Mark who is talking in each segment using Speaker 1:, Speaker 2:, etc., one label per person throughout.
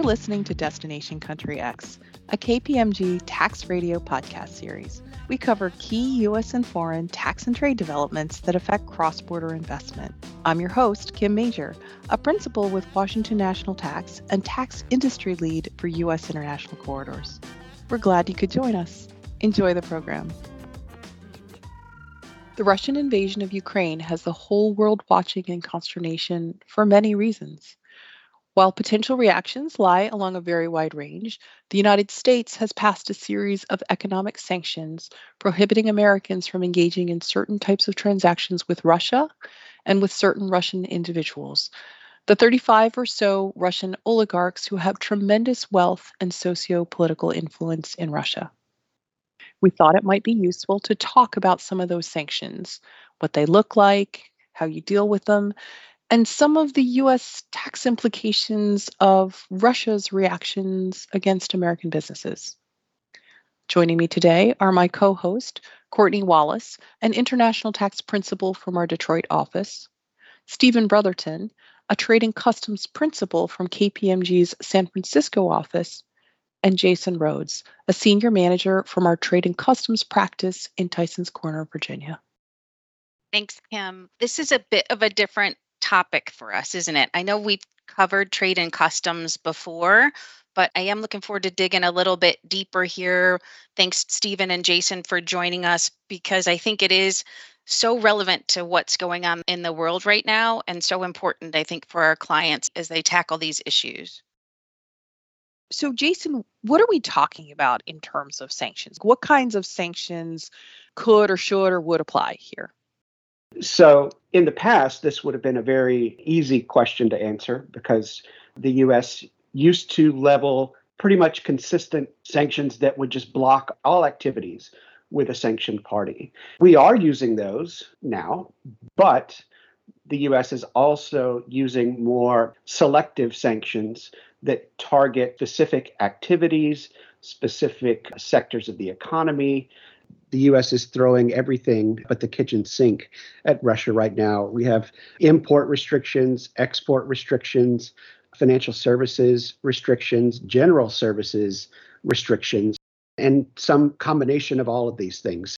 Speaker 1: You're listening to Destination Country X, a KPMG tax radio podcast series. We cover key U.S. and foreign tax and trade developments that affect cross border investment. I'm your host, Kim Majure, a principal with Washington National Tax and tax industry lead for U.S. international corridors. We're glad you could join us. Enjoy the program. The Russian invasion of Ukraine has the whole world watching in consternation for many reasons. While potential reactions lie along a very wide range, the United States has passed a series of economic sanctions prohibiting Americans from engaging in certain types of transactions with Russia and with certain Russian individuals. The 35 or so Russian oligarchs who have tremendous wealth and socio political influence in Russia. We thought it might be useful to talk about some of those sanctions, what they look like, how you deal with them, and some of the US tax implications of Russia's reactions against American businesses. Joining me today are my co host, Courtney Wallace, an international tax principal from our Detroit office, Stephen Brotherton, a trading customs principal from KPMG's San Francisco office, and Jason Rhodes, a senior manager from our trading customs practice in Tysons Corner, Virginia.
Speaker 2: Thanks, Kim. This is a bit of a different topic for us, isn't it? I know we've covered trade and customs before, but I am looking forward to digging a little bit deeper here. Thanks, Stephen and Jason, for joining us because I think it is so relevant to what's going on in the world right now and so important, I think, for our clients as they tackle these issues.
Speaker 1: So, Jason, what are we talking about in terms of sanctions? What kinds of sanctions could or should or would apply here?
Speaker 3: So, in the past, this would have been a very easy question to answer because the US used to level pretty much consistent sanctions that would just block all activities with a sanctioned party. We are using those now, but the US is also using more selective sanctions that target specific activities, specific sectors of the economy, the US is throwing everything but the kitchen sink at Russia right now. We have import restrictions, export restrictions, financial services restrictions, general services restrictions, and some combination of all of these things.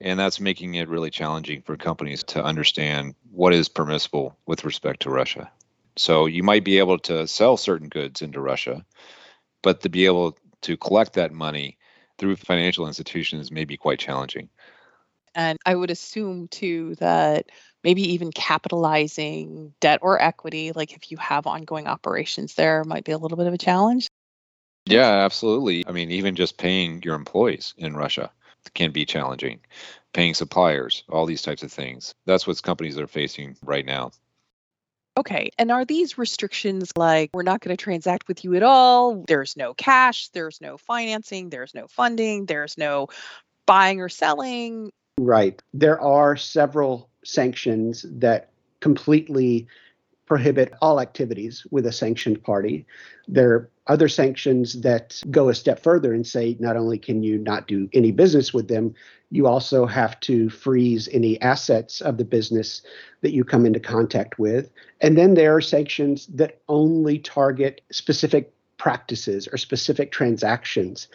Speaker 4: And that's making it really challenging for companies to understand what is permissible with respect to Russia. So you might be able to sell certain goods into Russia, but to be able to collect that money through financial institutions may be quite challenging.
Speaker 1: And I would assume too that maybe even capitalizing debt or equity, like if you have ongoing operations there, might be a little bit of a challenge.
Speaker 4: Yeah, absolutely. I mean, even just paying your employees in Russia can be challenging. Paying suppliers, all these types of things. That's what companies are facing right now.
Speaker 1: Okay. And are these restrictions like we're not going to transact with you at all? There's no cash, there's no financing, there's no funding, there's no buying or selling?
Speaker 3: Right. There are several sanctions that completely prohibit all activities with a sanctioned party. There are other sanctions that go a step further and say not only can you not do any business with them, you also have to freeze any assets of the business that you come into contact with. And then there are sanctions that only target specific practices or specific transactions.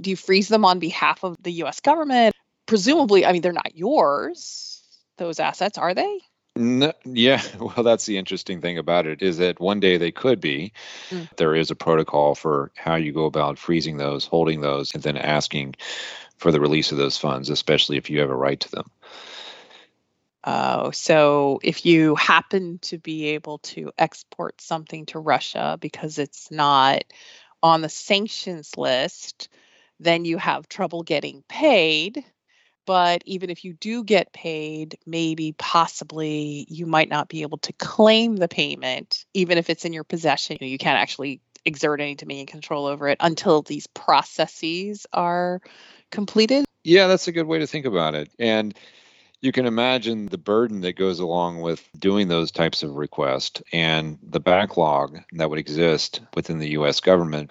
Speaker 1: Do you freeze them on behalf of the US government? Presumably, I mean, they're not yours, those assets, are they?
Speaker 4: No, yeah, well, that's the interesting thing about it is that one day they could be. Mm. There is a protocol for how you go about freezing those, holding those, and then asking for the release of those funds, especially if you have a right to them.
Speaker 1: Oh, so if you happen to be able to export something to Russia because it's not on the sanctions list, then you have trouble getting paid but even if you do get paid, maybe possibly you might not be able to claim the payment, even if it's in your possession. You can't actually exert any dominion control over it until these processes are completed.
Speaker 4: Yeah, that's a good way to think about it. And you can imagine the burden that goes along with doing those types of requests and the backlog that would exist within the US government.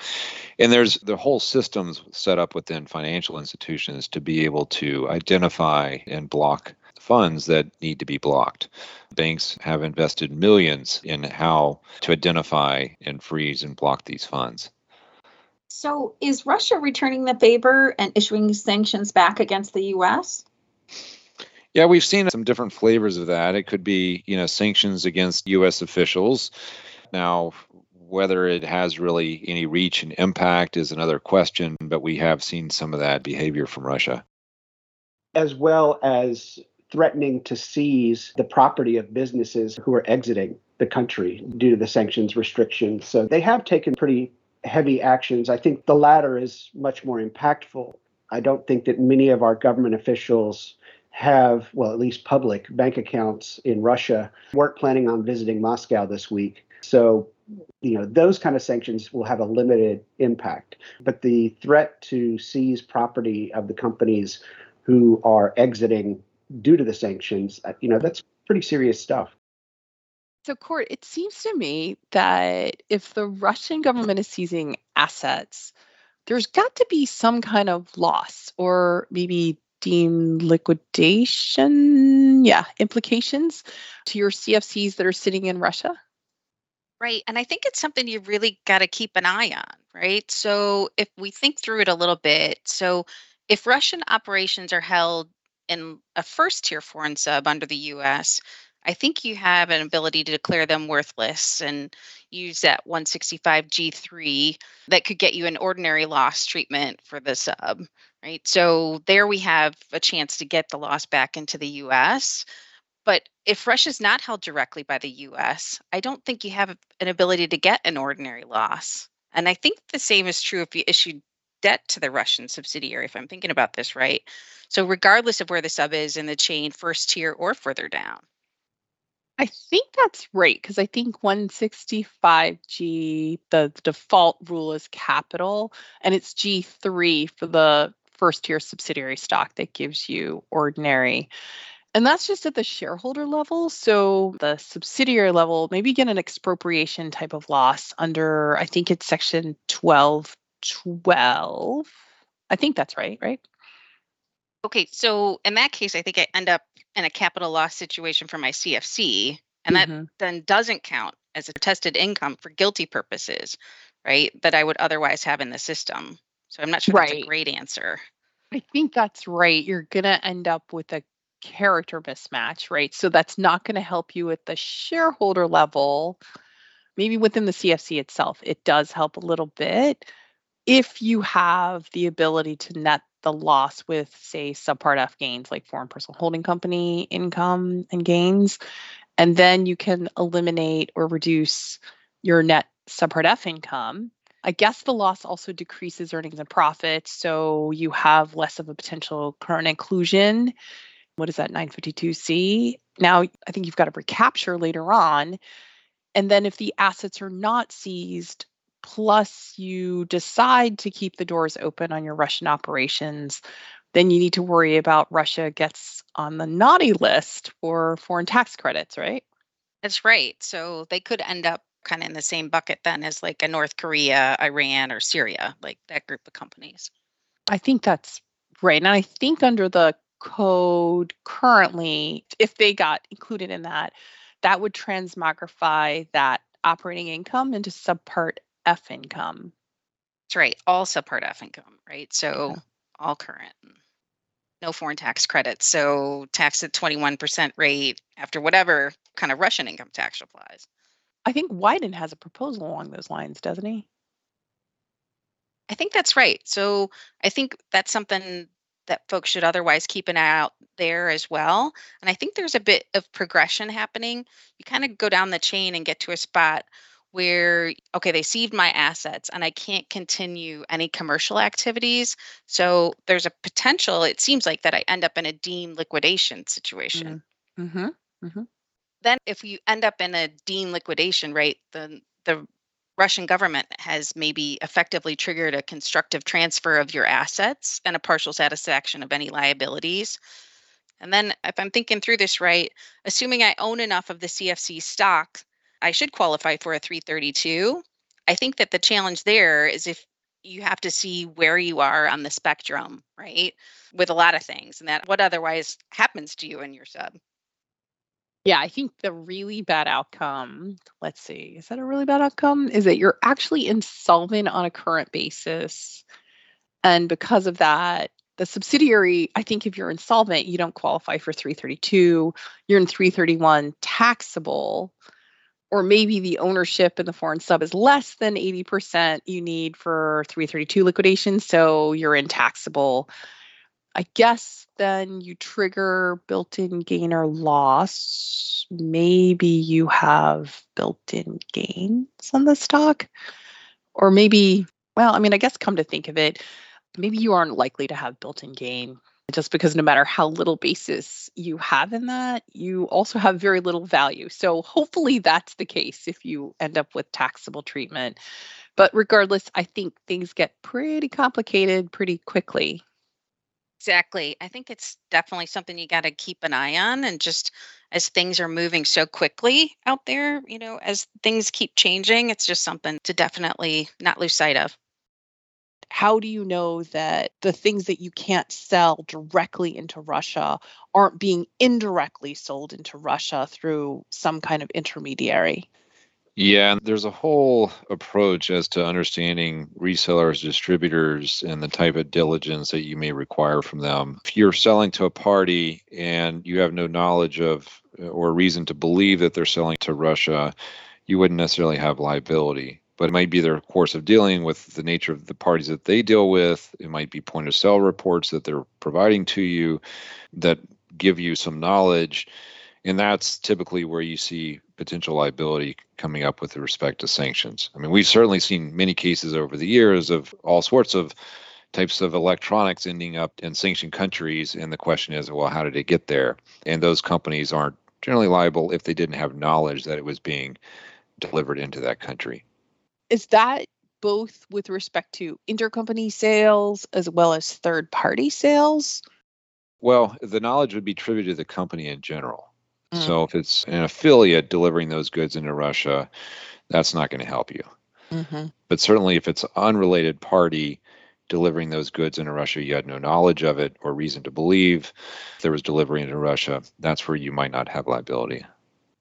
Speaker 4: And there's the whole systems set up within financial institutions to be able to identify and block funds that need to be blocked. Banks have invested millions in how to identify and freeze and block these funds.
Speaker 5: So, is Russia returning the favor and issuing sanctions back against the U.S.?
Speaker 4: Yeah, we've seen some different flavors of that. It could be, you know, sanctions against U.S. officials. Now, whether it has really any reach and impact is another question, but we have seen some of that behavior from Russia.
Speaker 3: As well as threatening to seize the property of businesses who are exiting the country due to the sanctions restrictions. So they have taken pretty heavy actions. I think the latter is much more impactful. I don't think that many of our government officials have, well, at least public bank accounts in Russia, weren't planning on visiting Moscow this week. So, you know, those kind of sanctions will have a limited impact. But the threat to seize property of the companies who are exiting due to the sanctions, uh, you know, that's pretty serious stuff.
Speaker 1: So, Court, it seems to me that if the Russian government is seizing assets, there's got to be some kind of loss or maybe deemed liquidation, yeah, implications to your CFCs that are sitting in Russia?
Speaker 2: Right. And I think it's something you really got to keep an eye on, right? So if we think through it a little bit, so if Russian operations are held in a first tier foreign sub under the US, I think you have an ability to declare them worthless and use that 165G3 that could get you an ordinary loss treatment for the sub, right? So there we have a chance to get the loss back into the US. But if Russia is not held directly by the US, I don't think you have an ability to get an ordinary loss. And I think the same is true if you issued debt to the Russian subsidiary, if I'm thinking about this right. So, regardless of where the sub is in the chain, first tier or further down.
Speaker 1: I think that's right because I think 165G, the default rule is capital, and it's G3 for the first tier subsidiary stock that gives you ordinary. And that's just at the shareholder level. So the subsidiary level, maybe get an expropriation type of loss under, I think it's section 1212. I think that's right, right?
Speaker 2: Okay, so in that case, I think I end up in a capital loss situation for my CFC, and that
Speaker 1: Mhm.
Speaker 2: then doesn't count as a tested income for GILTI purposes, right? That I would otherwise have in the system. So I'm not sure that's a great answer.
Speaker 1: I think that's right. You're going to end up with a character mismatch, right? So that's not going to help you at the shareholder level. Maybe within the CFC itself, it does help a little bit if you have the ability to net the loss with, say, subpart F gains like foreign personal holding company income and gains. And then you can eliminate or reduce your net subpart F income. I guess the loss also decreases earnings and profits. So you have less of a potential current inclusion. What is that, 952C? Now, I think you've got to recapture later on. And then if the assets are not seized, plus you decide to keep the doors open on your Russian operations, then you need to worry about Russia gets on the naughty list for foreign tax credits, right?
Speaker 2: That's right. So they could end up kind of in the same bucket then as like a North Korea, Iran, or Syria, like that group of companies.
Speaker 1: I think that's right. And I think under the code currently, if they got included in that, that would transmogrify that operating income into subpart F income.
Speaker 2: That's right. All subpart F income, right? So
Speaker 1: Yeah.
Speaker 2: all current. No foreign tax credits. So tax at 21% rate after whatever kind of Russian income tax applies.
Speaker 1: I think Wyden has a proposal along those lines, doesn't he?
Speaker 2: I think that's right. So I think that's something that folks should otherwise keep an eye out there as well. And I think there's a bit of progression happening. You kind of go down the chain and get to a spot where, okay, they seized my assets and I can't continue any commercial activities. So there's a potential, it seems like, that I end up in a deemed liquidation situation.
Speaker 1: Mm-hmm.
Speaker 2: Then if you end up in a deemed liquidation right then the Russian government has maybe effectively triggered a constructive transfer of your assets and a partial satisfaction of any liabilities. And then, if I'm thinking through this right, assuming I own enough of the CFC stock, I should qualify for a 332. I think that the challenge there is if you have to see where you are on the spectrum, right? With a lot of things and that what otherwise happens to you and your sub.
Speaker 1: Yeah, I think the really bad outcome, let's see, is that a really bad outcome? Is that you're actually insolvent on a current basis. And because of that, the subsidiary, I think if you're insolvent, you don't qualify for 332. You're in 331 taxable, or maybe the ownership in the foreign sub is less than 80% you need for 332 liquidation. So you're in taxable. I guess then you trigger built in gain or loss. Maybe you have built in gains on the stock. Or maybe, well, I mean, I guess come to think of it, maybe you aren't likely to have built in gain just because no matter how little basis you have in that, you also have very little value. So hopefully that's the case if you end up with taxable treatment. But regardless, I think things get pretty complicated pretty quickly.
Speaker 2: Exactly. I think it's definitely something you got to keep an eye on. And just as things are moving so quickly out there, you know, as things keep changing, it's just something to definitely not lose sight of.
Speaker 1: How do you know that the things that you can't sell directly into Russia aren't being indirectly sold into Russia through some kind of intermediary?
Speaker 4: Yeah, and there's a whole approach as to understanding resellers, distributors, and the type of diligence that you may require from them. If you're selling to a party and you have no knowledge of or reason to believe that they're selling to Russia, you wouldn't necessarily have liability. But it might be their course of dealing with the nature of the parties that they deal with. It might be point of sale reports that they're providing to you that give you some knowledge. And that's typically where you see potential liability coming up with respect to sanctions. I mean, we've certainly seen many cases over the years of all sorts of types of electronics ending up in sanctioned countries. And the question is, well, how did it get there? And those companies aren't generally liable if they didn't have knowledge that it was being delivered into that country.
Speaker 1: Is that both with respect to intercompany sales as well as third party sales?
Speaker 4: Well, the knowledge would be attributed to the company in general.
Speaker 1: Mm.
Speaker 4: So if it's an affiliate delivering those goods into Russia, that's not going to help you.
Speaker 1: Mm-hmm.
Speaker 4: But certainly if it's an unrelated party delivering those goods into Russia, you had no knowledge of it or reason to believe there was delivery into Russia, that's where you might not have liability.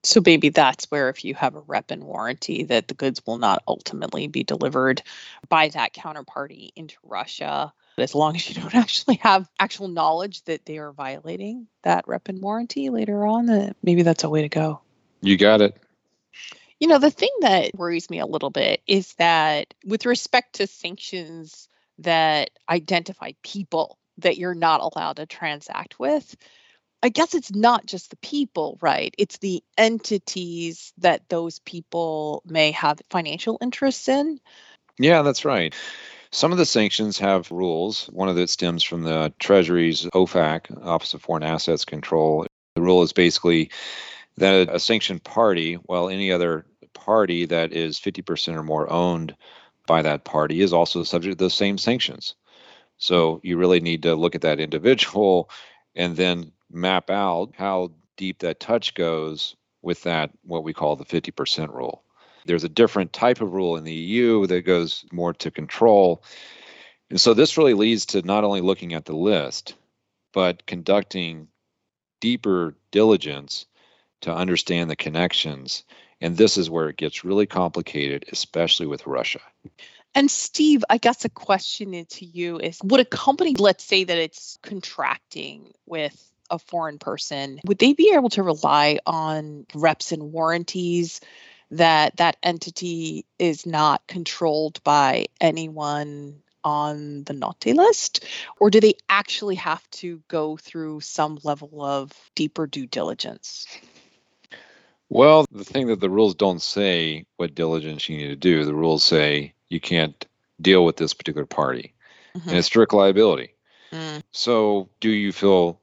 Speaker 1: So maybe that's where if you have a rep and warranty that the goods will not ultimately be delivered by that counterparty into Russia, as long as you don't actually have actual knowledge that they are violating that rep and warranty later on, that maybe that's a way to go.
Speaker 4: You got it.
Speaker 1: You know, the thing that worries me a little bit is that with respect to sanctions that identify people that you're not allowed to transact with, I guess it's not just the people, right? It's the entities that those people may have financial interests in.
Speaker 4: Yeah, that's right. Some of the sanctions have rules. One of it stems from the Treasury's OFAC, Office of Foreign Assets Control. The rule is basically that a sanctioned party, while any other party that is 50% or more owned by that party, is also subject to those same sanctions. So you really need to look at that individual and then map out how deep that touch goes with that, what we call the 50% rule. There's a different type of rule in the EU that goes more to control. And so this really leads to not only looking at the list, but conducting deeper diligence to understand the connections. And this is where it gets really complicated, especially with Russia.
Speaker 1: And Steve, I guess a question to you is would a company, let's say that it's contracting with a foreign person, would they be able to rely on reps and warranties that that entity is not controlled by anyone on the naughty list? Or do they actually have to go through some level of deeper due diligence?
Speaker 4: Well, the thing that the rules don't say what diligence you need to do, the rules say you can't deal with this particular party,
Speaker 1: Mhm.
Speaker 4: and it's strict liability.
Speaker 1: Mm.
Speaker 4: So, do you feel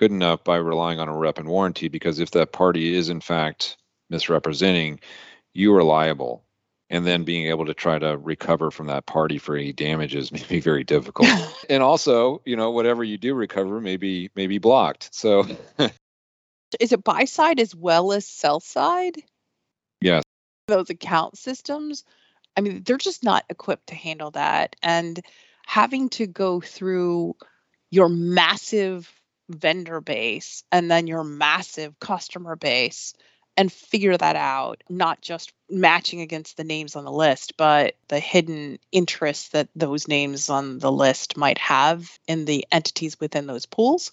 Speaker 4: good enough by relying on a rep and warranty? Because if that party is in fact misrepresenting, you are liable. And then being able to try to recover from that party for any damages may be very difficult. and also, you know, whatever you do recover may be may be blocked. So,
Speaker 1: Is it buy side as well as sell side?
Speaker 4: Yes.
Speaker 1: Those account systems. I mean, they're just not equipped to handle that. And having to go through your massive vendor base and then your massive customer base and figure that out, not just matching against the names on the list, but the hidden interests that those names on the list might have in the entities within those pools.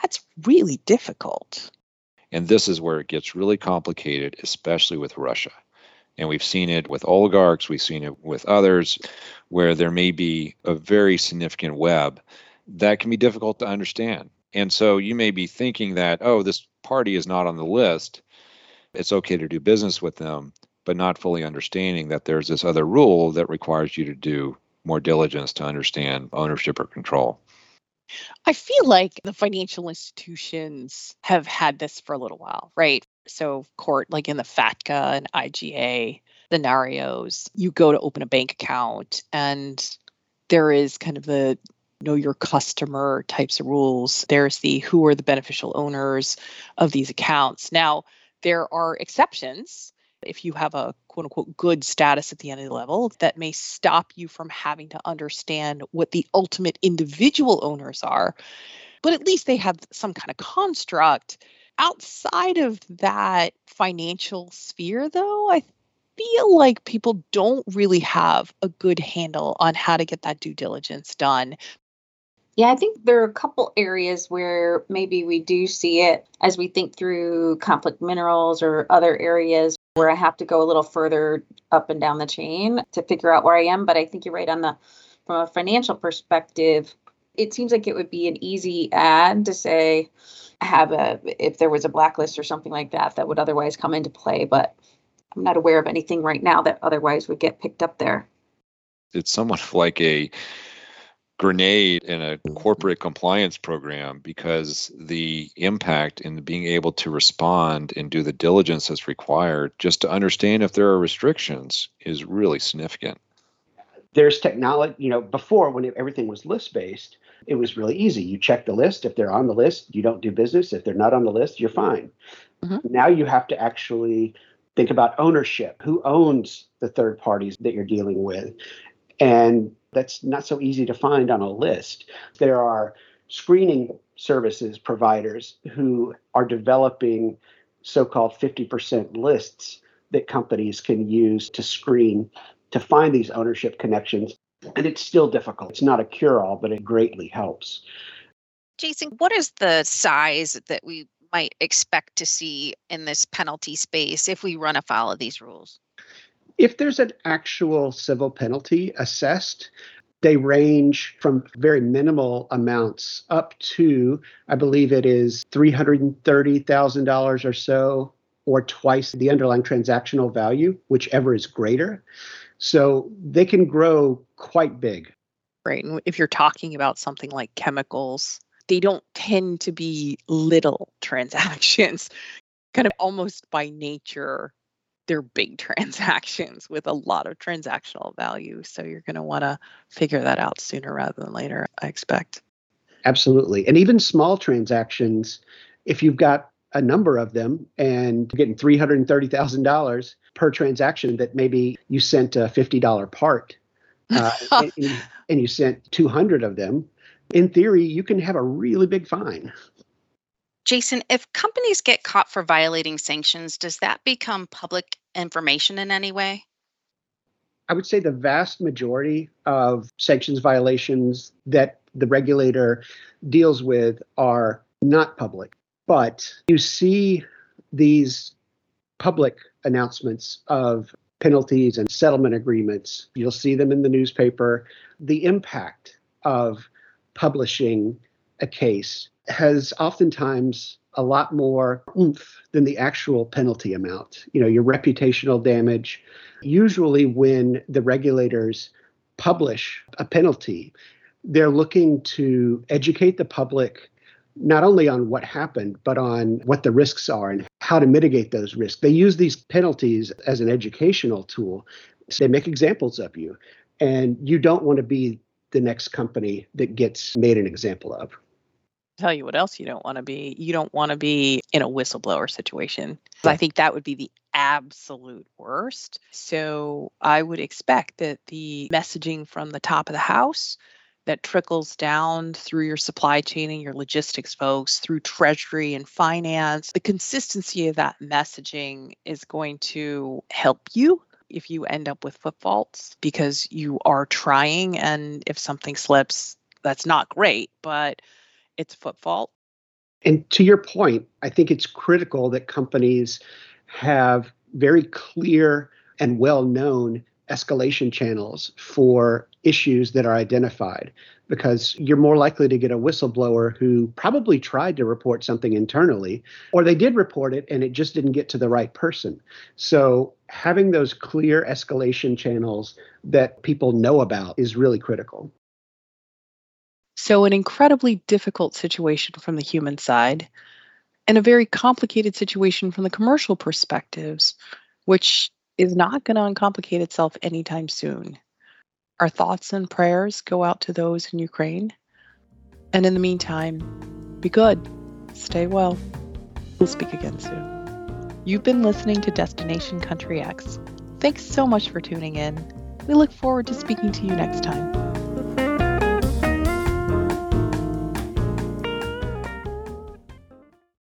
Speaker 1: That's really difficult.
Speaker 4: And this is where it gets really complicated, especially with Russia. And we've seen it with oligarchs, we've seen it with others, where there may be a very significant web that can be difficult to understand. And so you may be thinking that, oh, this party is not on the list. It's okay to do business with them, but not fully understanding that there's this other rule that requires you to do more diligence to understand ownership or control.
Speaker 1: I feel like the financial institutions have had this for a little while, right? So, court, like in the FATCA and IGA scenarios, you go to open a bank account and there is kind of the know your customer types of rules. There's the who are the beneficial owners of these accounts. Now, there are exceptions if you have a quote unquote good status at the end of the level that may stop you from having to understand what the ultimate individual owners are. But at least they have some kind of construct. Outside of that financial sphere, though, I feel like people don't really have a good handle on how to get that due diligence done.
Speaker 5: Yeah, I think there are a couple areas where maybe we do see it as we think through conflict minerals or other areas where I have to go a little further up and down the chain to figure out where I am. But I think you're right on the from a financial perspective, it seems like it would be an easy ad to say have a if there was a blacklist or something like that that would otherwise come into play. But I'm not aware of anything right now that otherwise would get picked up there.
Speaker 4: It's somewhat like a grenade in a corporate compliance program because the impact in being able to respond and do the diligence that's required just to understand if there are restrictions is really significant.
Speaker 3: There's technology, you know, before when everything was list based, it was really easy. You check the list. If they're on the list, you don't do business. If they're not on the list, you're fine. Mm-hmm. Now you have to actually think about ownership. Who owns the third parties that you're dealing with? And that's not so easy to find on a list. There are screening services providers who are developing so called 50% lists that companies can use to screen to find these ownership connections. And it's still difficult. It's not a cure all, but it greatly helps.
Speaker 2: Jason, what is the size that we might expect to see in this penalty space if we run afoul of these rules?
Speaker 3: If there's an actual civil penalty assessed, they range from very minimal amounts up to, I believe it is $330,000 or so, or twice the underlying transactional value, whichever is greater. So they can grow quite big.
Speaker 1: Right. And if you're talking about something like chemicals, they don't tend to be little transactions, kind of almost by nature they're big transactions with a lot of transactional value. So you're going to want to figure that out sooner rather than later, I expect.
Speaker 3: Absolutely. And even small transactions, if you've got a number of them and getting $330,000 per transaction that maybe you sent a $50 part uh, and, and you sent 200 of them, in theory, you can have a really big fine.
Speaker 2: Jason, if companies get caught for violating sanctions, does that become public information in any way?
Speaker 3: I would say the vast majority of sanctions violations that the regulator deals with are not public. But you see these public announcements of penalties and settlement agreements. You'll see them in the newspaper. The impact of publishing a case has oftentimes a lot more oomph than the actual penalty amount. You know, your reputational damage. Usually, when the regulators publish a penalty, they're looking to educate the public not only on what happened, but on what the risks are and how to mitigate those risks. They use these penalties as an educational tool. So they make examples of you, and you don't want to be the next company that gets made an example of
Speaker 1: tell you what else you don't want to be. You don't want to be in a whistleblower situation. I think that would be the absolute worst. So I would expect that the messaging from the top of the house that trickles down through your supply chain and your logistics folks, through treasury and finance, the consistency of that messaging is going to help you if you end up with foot faults because you are trying and if something slips that's not great but it's foot fault
Speaker 3: and to your point i think it's critical that companies have very clear and well known escalation channels for issues that are identified because you're more likely to get a whistleblower who probably tried to report something internally or they did report it and it just didn't get to the right person. So having those clear escalation channels that people know about is really critical.
Speaker 1: So, an incredibly difficult situation from the human side, and a very complicated situation from the commercial perspectives, which is not going to uncomplicate itself anytime soon. Our thoughts and prayers go out to those in Ukraine. And in the meantime, be good, stay well. We'll speak again soon. You've been listening to Destination Country X. Thanks so much for tuning in. We look forward to speaking to you next time.